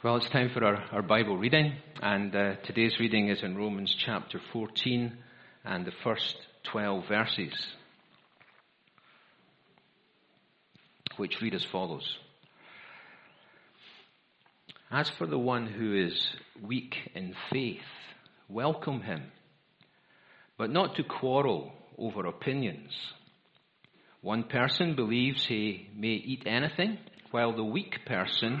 Well, it's time for our, our Bible reading, and uh, today's reading is in Romans chapter 14 and the first 12 verses, which read as follows. As for the one who is weak in faith, welcome him, but not to quarrel over opinions. One person believes he may eat anything, while the weak person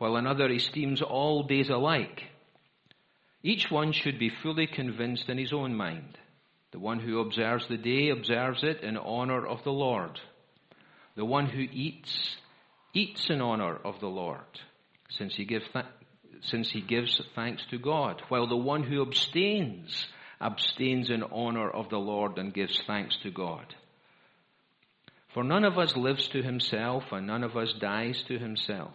while another esteems all days alike. Each one should be fully convinced in his own mind. The one who observes the day observes it in honor of the Lord. The one who eats, eats in honor of the Lord, since he, give th- since he gives thanks to God, while the one who abstains, abstains in honor of the Lord and gives thanks to God. For none of us lives to himself, and none of us dies to himself.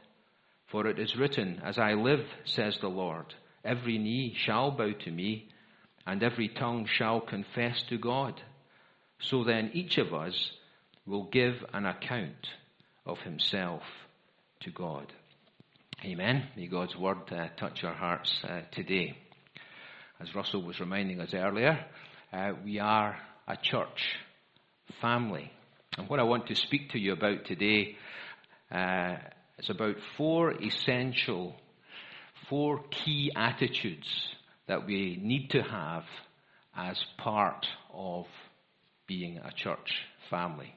For it is written, As I live, says the Lord, every knee shall bow to me, and every tongue shall confess to God. So then each of us will give an account of himself to God. Amen. May God's word uh, touch our hearts uh, today. As Russell was reminding us earlier, uh, we are a church family. And what I want to speak to you about today uh, it's about four essential, four key attitudes that we need to have as part of being a church family.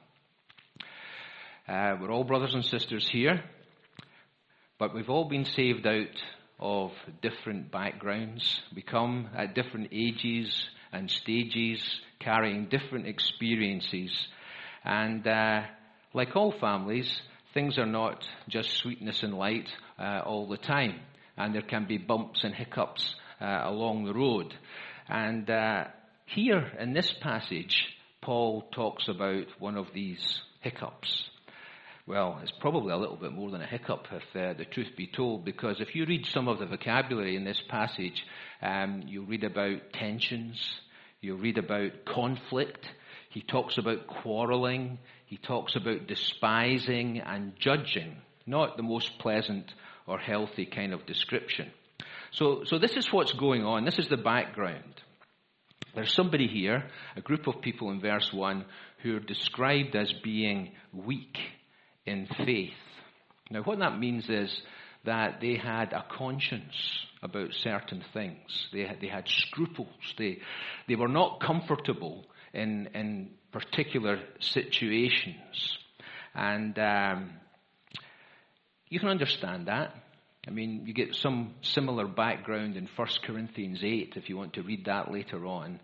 Uh, we're all brothers and sisters here, but we've all been saved out of different backgrounds. We come at different ages and stages, carrying different experiences. And uh, like all families, things are not just sweetness and light uh, all the time, and there can be bumps and hiccups uh, along the road. And uh, here in this passage, Paul talks about one of these hiccups. Well, it's probably a little bit more than a hiccup, if uh, the truth be told, because if you read some of the vocabulary in this passage, um, you read about tensions, you read about conflict, he talks about quarreling. He talks about despising and judging. Not the most pleasant or healthy kind of description. So, so this is what's going on. This is the background. There's somebody here, a group of people in verse 1, who are described as being weak in faith. Now, what that means is that they had a conscience about certain things. They had, they had scruples. They, they were not comfortable in, in particular situations. And um, you can understand that. I mean, you get some similar background in 1 Corinthians 8 if you want to read that later on.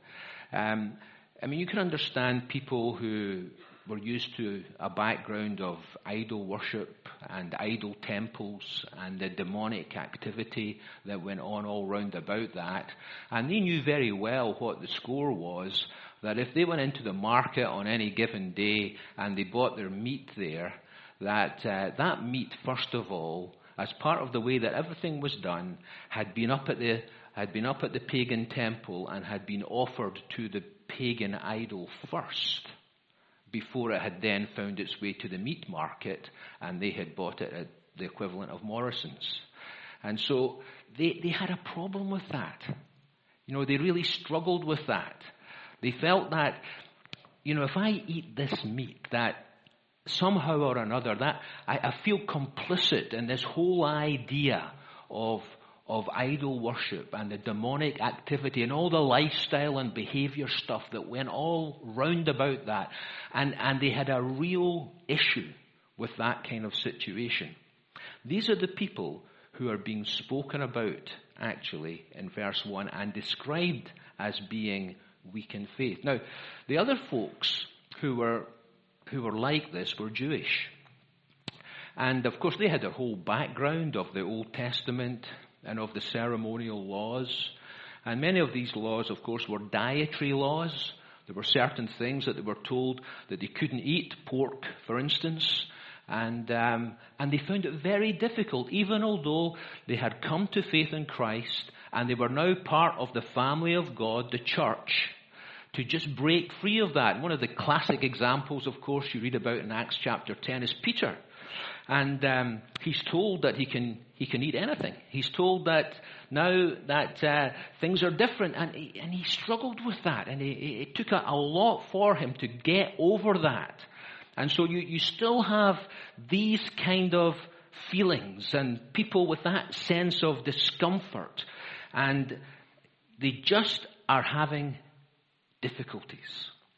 Um, I mean, you can understand people who were used to a background of idol worship and idol temples and the demonic activity that went on all round about that. And they knew very well what the score was that if they went into the market on any given day and they bought their meat there, that uh, that meat, first of all, as part of the way that everything was done, had been up at the had been up at the pagan temple and had been offered to the pagan idol first, before it had then found its way to the meat market and they had bought it at the equivalent of Morrison's. And so they, they had a problem with that. You know, they really struggled with that. They felt that, you know, if I eat this meat, that somehow or another, that I, I feel complicit in this whole idea of, of idol worship and the demonic activity and all the lifestyle and behavior stuff that went all round about that. And, and they had a real issue with that kind of situation. These are the people who are being spoken about actually in verse 1 and described as being weak in faith. Now, the other folks who were, who were like this were Jewish. And of course, they had their whole background of the Old Testament and of the ceremonial laws. And many of these laws, of course, were dietary laws. There were certain things that they were told that they couldn't eat, pork, for instance. And, um, and they found it very difficult, even although they had come to faith in Christ and they were now part of the family of God, the church, to just break free of that. One of the classic examples, of course, you read about in Acts chapter 10 is Peter. And um, he's told that he can, he can eat anything. He's told that now that uh, things are different. And he, and he struggled with that. And it, it took a, a lot for him to get over that. And so you, you still have these kind of feelings and people with that sense of discomfort. And they just are having difficulties.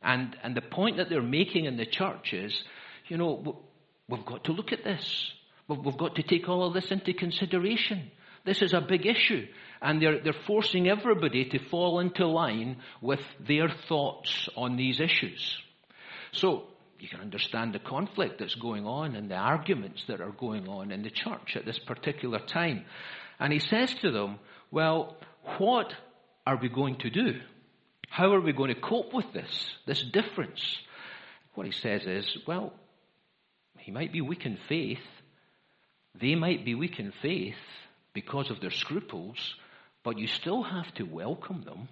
And, and the point that they're making in the church is, you know, we've got to look at this. We've got to take all of this into consideration. This is a big issue. And they're, they're forcing everybody to fall into line with their thoughts on these issues. So, you can understand the conflict that's going on and the arguments that are going on in the church at this particular time. And he says to them, well, what are we going to do? How are we going to cope with this, this difference? What he says is, well, he might be weak in faith. They might be weak in faith because of their scruples, but you still have to welcome them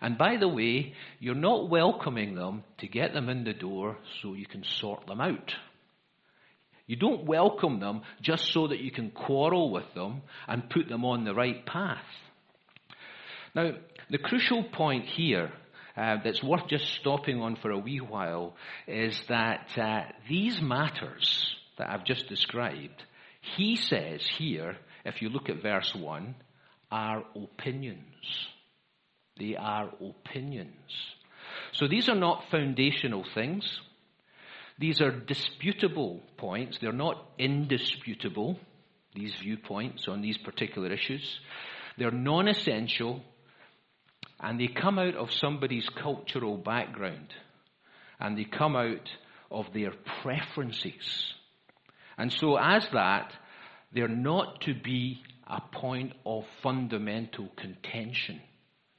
and by the way, you're not welcoming them to get them in the door so you can sort them out. You don't welcome them just so that you can quarrel with them and put them on the right path. Now, the crucial point here uh, that's worth just stopping on for a wee while is that uh, these matters that I've just described, he says here, if you look at verse 1, are opinions. They are opinions. So these are not foundational things. These are disputable points. They're not indisputable, these viewpoints on these particular issues. They're non essential and they come out of somebody's cultural background and they come out of their preferences. And so, as that, they're not to be a point of fundamental contention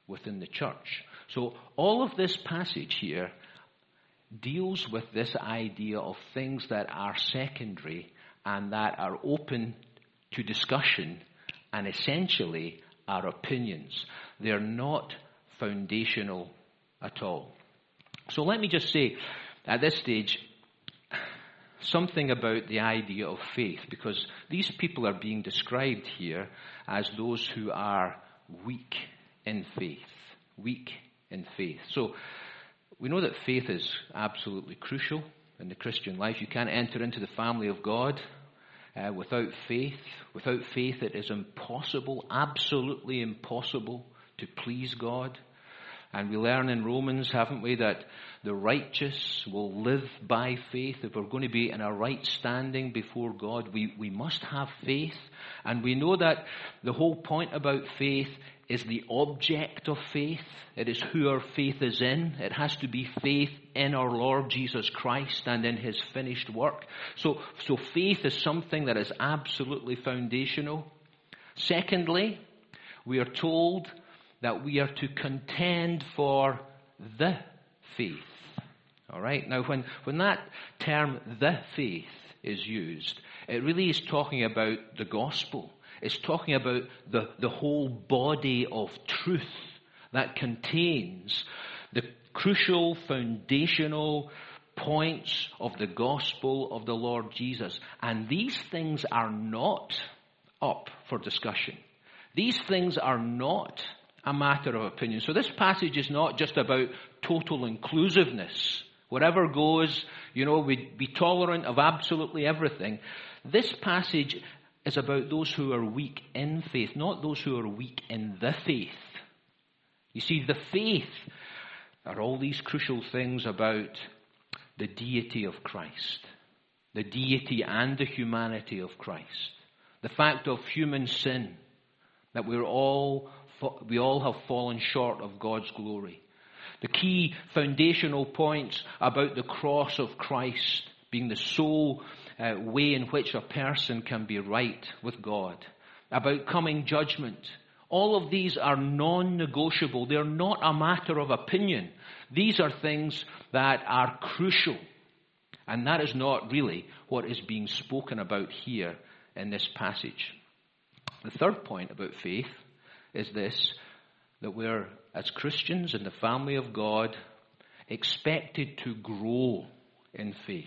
within the church. So all of this passage here deals with this idea of things that are secondary and that are open to discussion and essentially are opinions. They're not foundational at all. So let me just say at this stage something about the idea of faith because these people are being described here as those who are weak in faith. Weak in faith. So we know that faith is absolutely crucial in the Christian life. You can't enter into the family of God uh, without faith. Without faith, it is impossible, absolutely impossible to please God. And we learn in Romans, haven't we, that the righteous will live by faith. If we're going to be in a right standing before God, we, we must have faith. And we know that the whole point about faith is the object of faith. It is who our faith is in. It has to be faith in our Lord Jesus Christ and in His finished work. So, so faith is something that is absolutely foundational. Secondly, we are told that we are to contend for the faith. All right. Now, when, when that term, the faith, is used, it really is talking about the gospel. It's talking about the, the whole body of truth that contains the crucial foundational points of the gospel of the Lord Jesus. And these things are not up for discussion. These things are not a matter of opinion. So this passage is not just about total inclusiveness. Whatever goes, you know, we be tolerant of absolutely everything. This passage is about those who are weak in faith, not those who are weak in the faith. You see, the faith are all these crucial things about the deity of Christ, the deity and the humanity of Christ, the fact of human sin, that we're all, we all have fallen short of God's glory. The key foundational points about the cross of Christ being the sole uh, way in which a person can be right with God, about coming judgment. All of these are non-negotiable. They're not a matter of opinion. These are things that are crucial. And that is not really what is being spoken about here in this passage. The third point about faith is this, that we're, as Christians in the family of God, expected to grow in faith.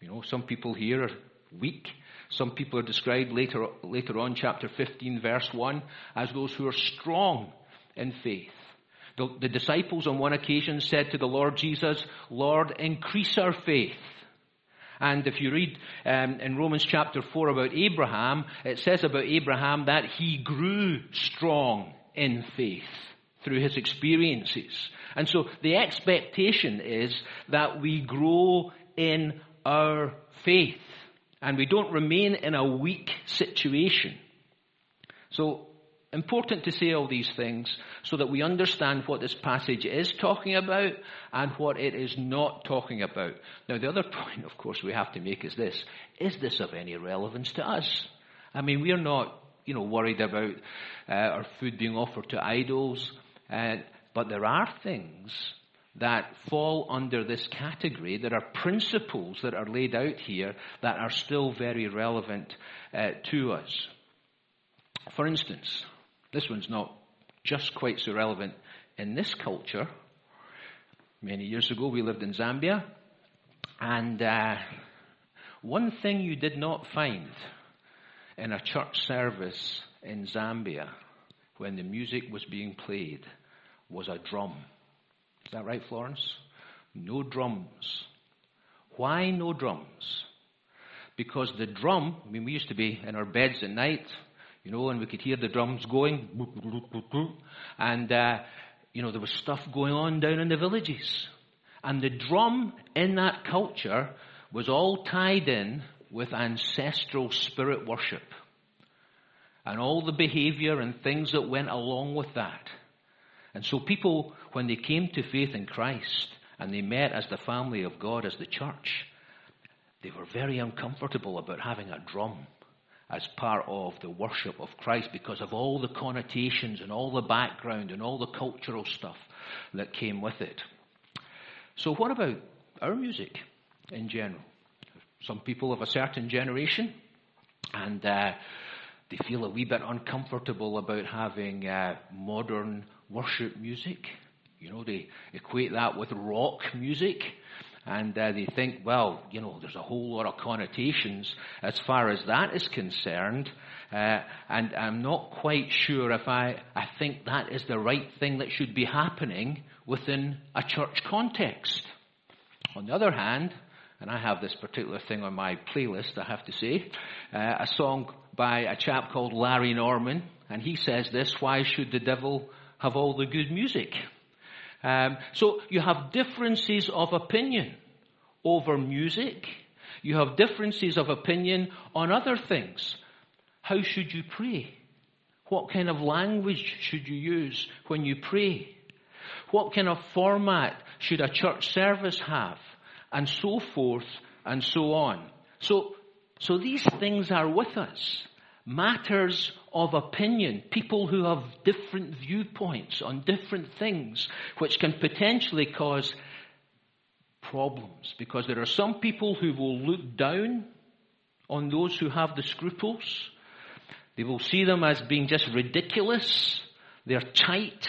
You know, some people here are weak. Some people are described later, later on, chapter 15, verse 1, as those who are strong in faith. The, the disciples on one occasion said to the Lord Jesus, Lord, increase our faith. And if you read um, in Romans chapter 4 about Abraham, it says about Abraham that he grew strong in faith through his experiences. And so the expectation is that we grow in our faith and we don't remain in a weak situation. So, important to say all these things so that we understand what this passage is talking about and what it is not talking about. Now, the other point, of course, we have to make is this. Is this of any relevance to us? I mean, we are not, you know, worried about uh, our food being offered to idols, uh, but there are things that fall under this category. There are principles that are laid out here that are still very relevant uh, to us. For instance, this one's not just quite so relevant in this culture. Many years ago, we lived in Zambia, and uh, one thing you did not find in a church service in Zambia when the music was being played was a drum. Is that right, Florence? No drums. Why no drums? Because the drum, I mean, we used to be in our beds at night, you know, and we could hear the drums going, and, uh, you know, there was stuff going on down in the villages. And the drum in that culture was all tied in with ancestral spirit worship. And all the behavior and things that went along with that. And so people, when they came to faith in Christ and they met as the family of God, as the church, they were very uncomfortable about having a drum as part of the worship of Christ because of all the connotations and all the background and all the cultural stuff that came with it. So, what about our music in general? Some people of a certain generation, and uh, they feel a wee bit uncomfortable about having uh, modern worship music. You know, they equate that with rock music. And uh, they think, well, you know, there's a whole lot of connotations as far as that is concerned. Uh, and I'm not quite sure if I, I think that is the right thing that should be happening within a church context. On the other hand, and I have this particular thing on my playlist, I have to say, uh, a song by a chap called Larry Norman, and he says this, why should the devil have all the good music. Um, so you have differences of opinion over music. You have differences of opinion on other things. How should you pray? What kind of language should you use when you pray? What kind of format should a church service have? And so forth and so on. So, so these things are with us matters of opinion, people who have different viewpoints on different things, which can potentially cause problems. Because there are some people who will look down on those who have the scruples. They will see them as being just ridiculous. They're tight.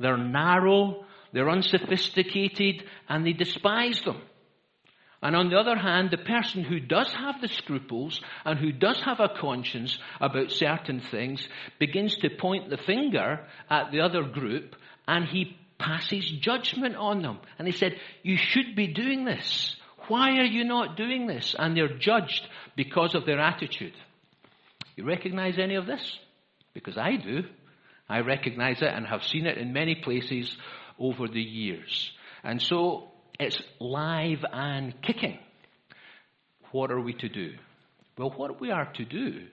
They're narrow. They're unsophisticated. And they despise them. And on the other hand, the person who does have the scruples and who does have a conscience about certain things begins to point the finger at the other group and he passes judgment on them. And he said, you should be doing this. Why are you not doing this? And they're judged because of their attitude. You recognize any of this? Because I do. I recognize it and have seen it in many places over the years. And so it's live and kicking. What are we to do? Well, what we are to do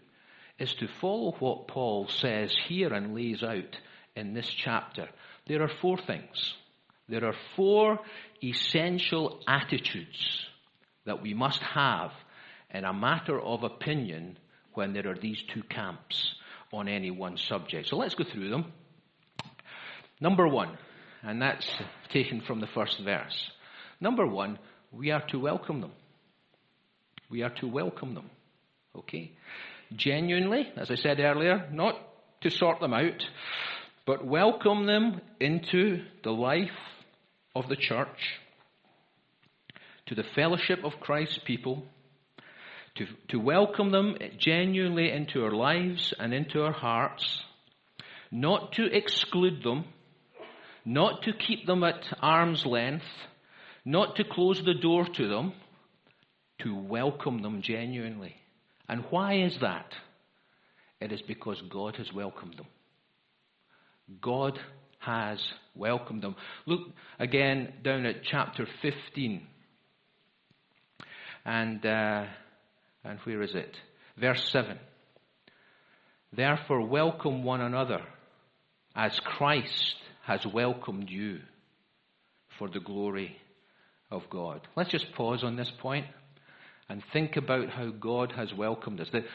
is to follow what Paul says here and lays out in this chapter. There are four things. There are four essential attitudes that we must have in a matter of opinion when there are these two camps on any one subject. So let's go through them. Number one, and that's taken from the first verse. Number one, we are to welcome them. We are to welcome them. Okay? Genuinely, as I said earlier, not to sort them out, but welcome them into the life of the church, to the fellowship of Christ's people, to, to welcome them genuinely into our lives and into our hearts, not to exclude them, not to keep them at arm's length, not to close the door to them, to welcome them genuinely. And why is that? It is because God has welcomed them. God has welcomed them. Look again down at chapter 15. And, uh, and where is it? Verse 7. Therefore, welcome one another as Christ has welcomed you for the glory of God. Let's just pause on this point and think about how God has welcomed us. The,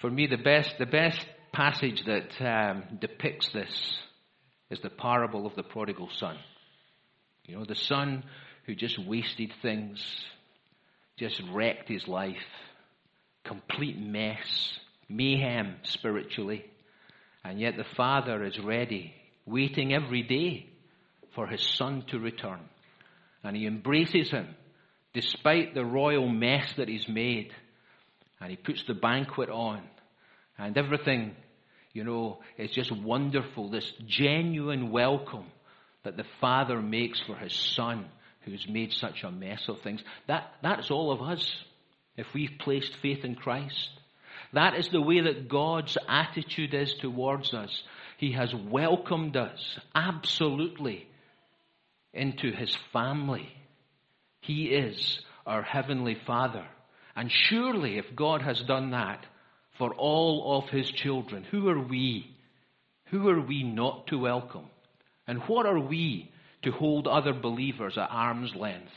for me, the best, the best passage that um, depicts this is the parable of the prodigal son. You know, the son who just wasted things, just wrecked his life, complete mess, mayhem spiritually, and yet the father is ready, waiting every day for his son to return. And he embraces him despite the royal mess that he's made. And he puts the banquet on. And everything, you know, is just wonderful. This genuine welcome that the Father makes for his Son who's made such a mess of things. That, that's all of us if we've placed faith in Christ. That is the way that God's attitude is towards us. He has welcomed us absolutely into his family. He is our Heavenly Father. And surely, if God has done that for all of His children, who are we? Who are we not to welcome? And what are we to hold other believers at arm's length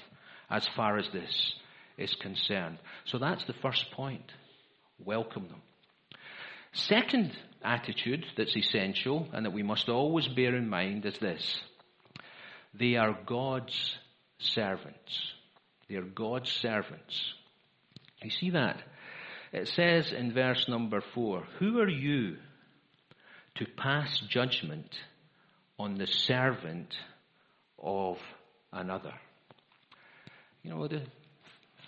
as far as this is concerned? So that's the first point. Welcome them. Second attitude that's essential and that we must always bear in mind is this. They are God's servants. They are God's servants. You see that? It says in verse number four, Who are you to pass judgment on the servant of another? You know, the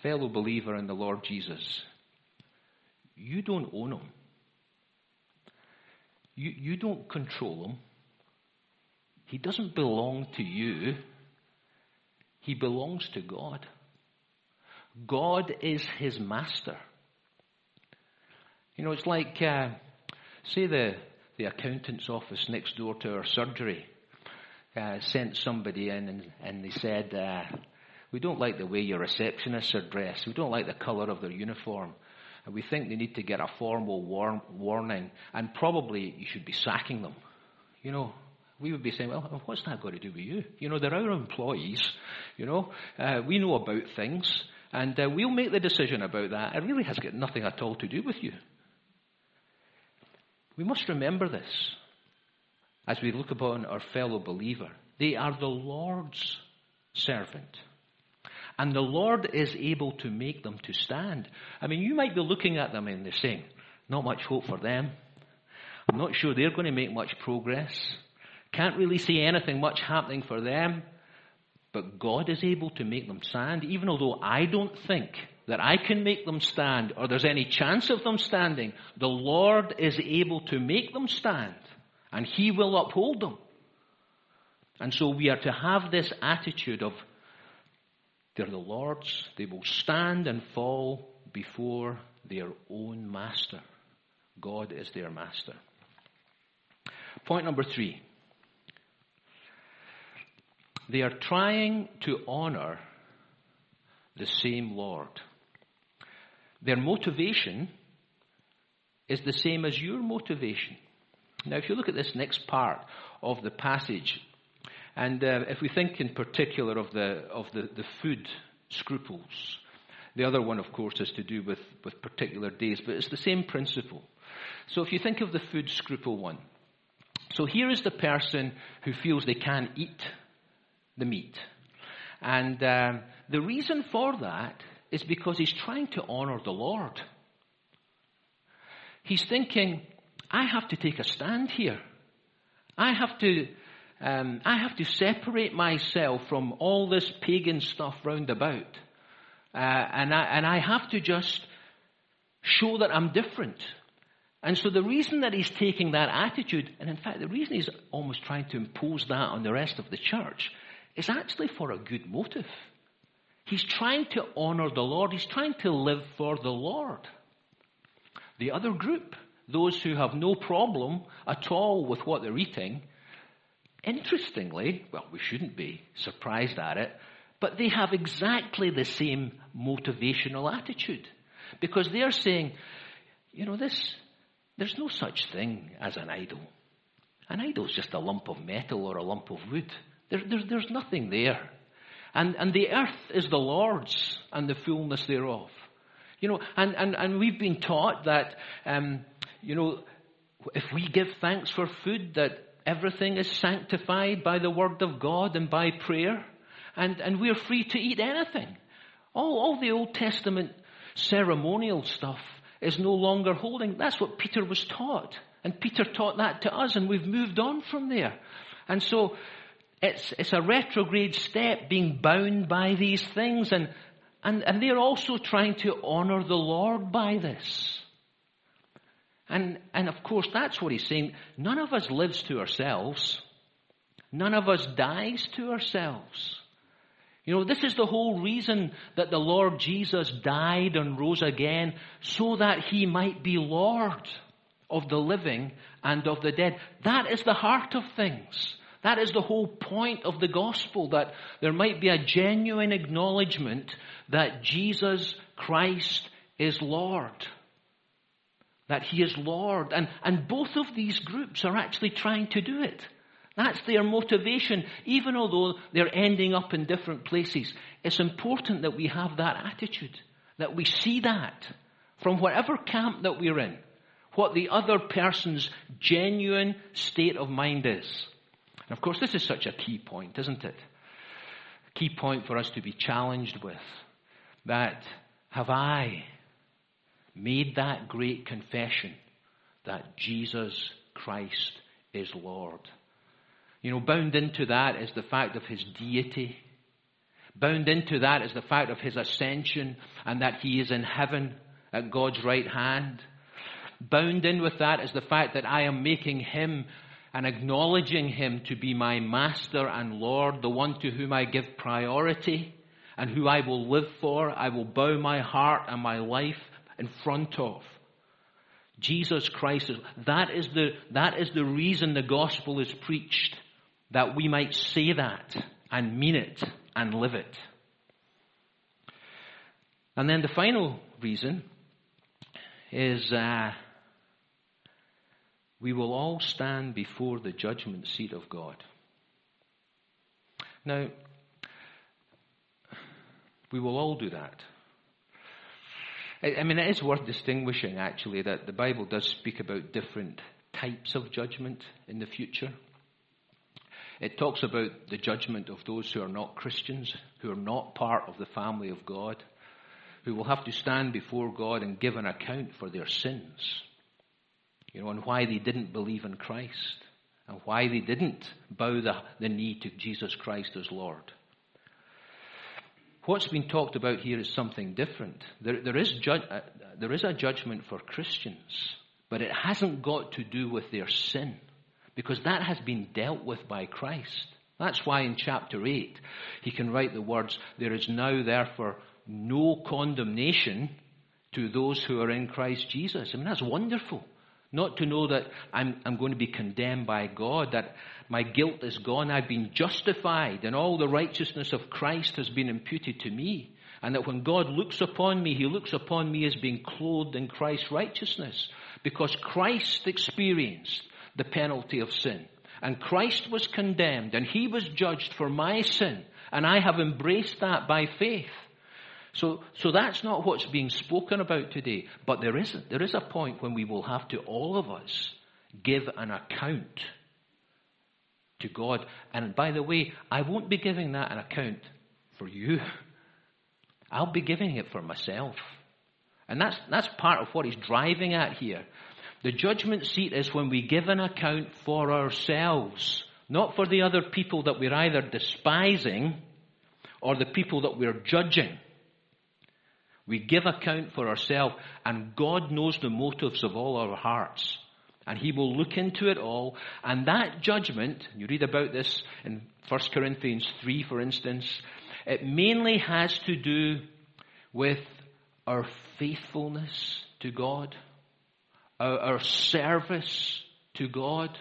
fellow believer in the Lord Jesus, you don't own him. You, you don't control him. He doesn't belong to you. He belongs to God. God is his master. You know, it's like, uh, say, the, the accountant's office next door to our surgery uh, sent somebody in and, and they said, uh, We don't like the way your receptionists are dressed. We don't like the colour of their uniform. And we think they need to get a formal war- warning. And probably you should be sacking them. You know, we would be saying, well, what's that got to do with you? You know, they're our employees. You know, uh, we know about things. And uh, we'll make the decision about that. It really has got nothing at all to do with you. We must remember this as we look upon our fellow believer. They are the Lord's servant. And the Lord is able to make them to stand. I mean, you might be looking at them and they're saying, not much hope for them. I'm not sure they're going to make much progress. Can't really see anything much happening for them. But God is able to make them stand, even although I don't think that I can make them stand or there's any chance of them standing. The Lord is able to make them stand and He will uphold them. And so we are to have this attitude of they're the Lord's, they will stand and fall before their own master. God is their master. Point number three. They are trying to honor the same Lord. Their motivation is the same as your motivation. Now, if you look at this next part of the passage, and uh, if we think in particular of the, of the, the food scruples, the other one, of course, is to do with, with particular days, but it's the same principle. So if you think of the food scruple one, so here is the person who feels they can't eat the meat. And um, the reason for that is because he's trying to honor the Lord. He's thinking, I have to take a stand here. I have to, um, I have to separate myself from all this pagan stuff round about. Uh, and, I, and I have to just show that I'm different. And so the reason that he's taking that attitude, and in fact the reason he's almost trying to impose that on the rest of the church, is actually for a good motive. He's trying to honor the Lord. He's trying to live for the Lord. The other group, those who have no problem at all with what they're eating, interestingly, well, we shouldn't be surprised at it, but they have exactly the same motivational attitude. Because they're saying, you know, this, there's no such thing as an idol. An idol is just a lump of metal or a lump of wood. There, there, there's nothing there. And, and the earth is the Lord's and the fullness thereof. You know, and, and, and we've been taught that, um, you know, if we give thanks for food, that everything is sanctified by the word of God and by prayer, and, and we're free to eat anything. All, all the Old Testament ceremonial stuff is no longer holding. That's what Peter was taught. And Peter taught that to us, and we've moved on from there. And so it's, it's a retrograde step being bound by these things, and, and, and they're also trying to honor the Lord by this. And, and of course, that's what he's saying. None of us lives to ourselves. None of us dies to ourselves. You know, this is the whole reason that the Lord Jesus died and rose again, so that he might be Lord of the living and of the dead. That is the heart of things. That is the whole point of the gospel, that there might be a genuine acknowledgement that Jesus Christ is Lord. That He is Lord. And, and both of these groups are actually trying to do it. That's their motivation, even although they're ending up in different places. It's important that we have that attitude, that we see that from whatever camp that we're in, what the other person's genuine state of mind is. And of course, this is such a key point, isn't it? A key point for us to be challenged with. That have I made that great confession that Jesus Christ is Lord? You know, bound into that is the fact of his deity. Bound into that is the fact of his ascension and that he is in heaven at God's right hand. Bound in with that is the fact that I am making him and acknowledging him to be my master and Lord, the one to whom I give priority and who I will live for, I will bow my heart and my life in front of. Jesus Christ, that is the, that is the reason the gospel is preached, that we might say that and mean it and live it. And then the final reason is uh, we will all stand before the judgment seat of God. Now, we will all do that. I mean, it is worth distinguishing, actually, that the Bible does speak about different types of judgment in the future. It talks about the judgment of those who are not Christians, who are not part of the family of God, who will have to stand before God and give an account for their sins you know, why they didn't believe in Christ and why they didn't bow the, the knee to Jesus Christ as Lord. What's been talked about here is something different. There, there, is ju- uh, there is a judgment for Christians, but it hasn't got to do with their sin because that has been dealt with by Christ. That's why in chapter 8 he can write the words, There is now therefore no condemnation to those who are in Christ Jesus. I mean, that's wonderful. Not to know that I'm, I'm going to be condemned by God, that my guilt is gone, I've been justified, and all the righteousness of Christ has been imputed to me. And that when God looks upon me, He looks upon me as being clothed in Christ's righteousness. Because Christ experienced the penalty of sin. And Christ was condemned, and He was judged for my sin. And I have embraced that by faith. So, so that's not what's being spoken about today. But there is, there is a point when we will have to, all of us, give an account to God. And by the way, I won't be giving that an account for you. I'll be giving it for myself. And that's, that's part of what he's driving at here. The judgment seat is when we give an account for ourselves, not for the other people that we're either despising or the people that we're judging. We give account for ourselves, and God knows the motives of all our hearts. And He will look into it all. And that judgment, you read about this in 1 Corinthians 3, for instance, it mainly has to do with our faithfulness to God, our, our service to God,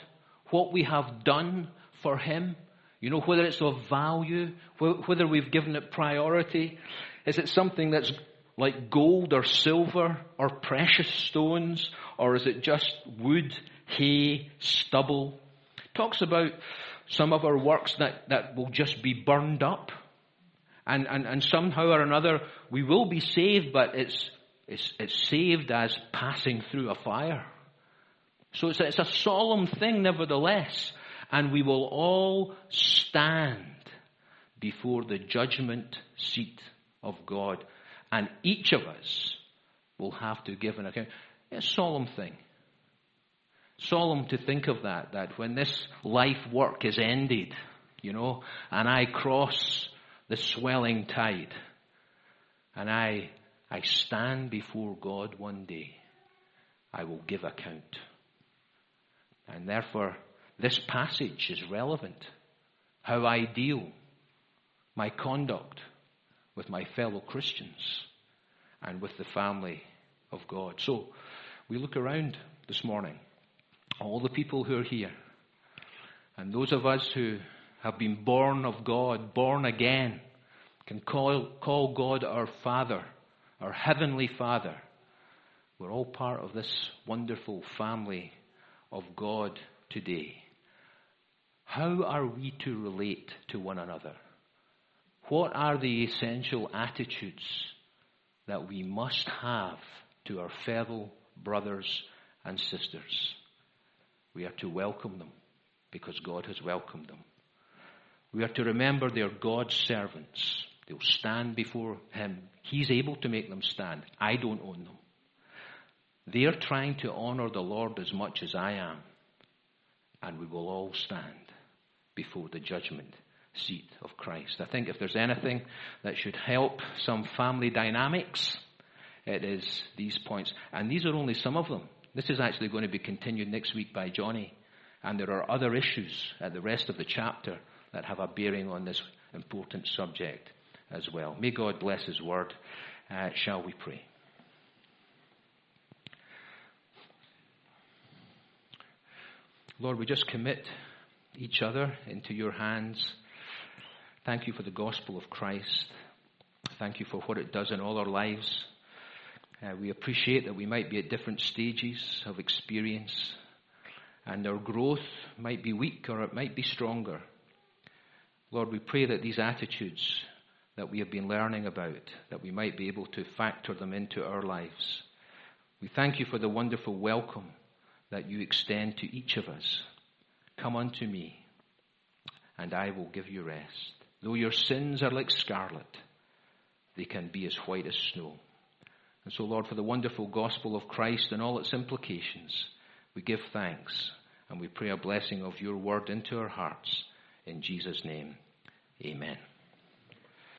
what we have done for Him. You know, whether it's of value, whether we've given it priority. Is it something that's like gold or silver or precious stones? Or is it just wood, hay, stubble? Talks about some of our works that, that will just be burned up. And, and, and somehow or another we will be saved, but it's, it's, it's saved as passing through a fire. So it's a, it's a solemn thing nevertheless. And we will all stand before the judgment seat of God. And each of us will have to give an account. It's a solemn thing. Solemn to think of that, that when this life work is ended, you know, and I cross the swelling tide, and I, I stand before God one day, I will give account. And therefore, this passage is relevant. How I deal, my conduct, with my fellow Christians and with the family of God. So we look around this morning, all the people who are here, and those of us who have been born of God, born again, can call, call God our Father, our Heavenly Father. We're all part of this wonderful family of God today. How are we to relate to one another? What are the essential attitudes that we must have to our fellow brothers and sisters? We are to welcome them because God has welcomed them. We are to remember they are God's servants. They'll stand before Him. He's able to make them stand. I don't own them. They are trying to honor the Lord as much as I am. And we will all stand before the judgment seat of Christ. I think if there's anything that should help some family dynamics, it is these points. And these are only some of them. This is actually going to be continued next week by Johnny. And there are other issues at the rest of the chapter that have a bearing on this important subject as well. May God bless His word. Uh, shall we pray? Lord, we just commit each other into your hands. Thank you for the gospel of Christ. Thank you for what it does in all our lives. Uh, we appreciate that we might be at different stages of experience, and our growth might be weak or it might be stronger. Lord, we pray that these attitudes that we have been learning about, that we might be able to factor them into our lives. We thank you for the wonderful welcome that you extend to each of us. Come unto me, and I will give you rest. Though your sins are like scarlet, they can be as white as snow. And so, Lord, for the wonderful gospel of Christ and all its implications, we give thanks and we pray a blessing of your word into our hearts. In Jesus' name, amen.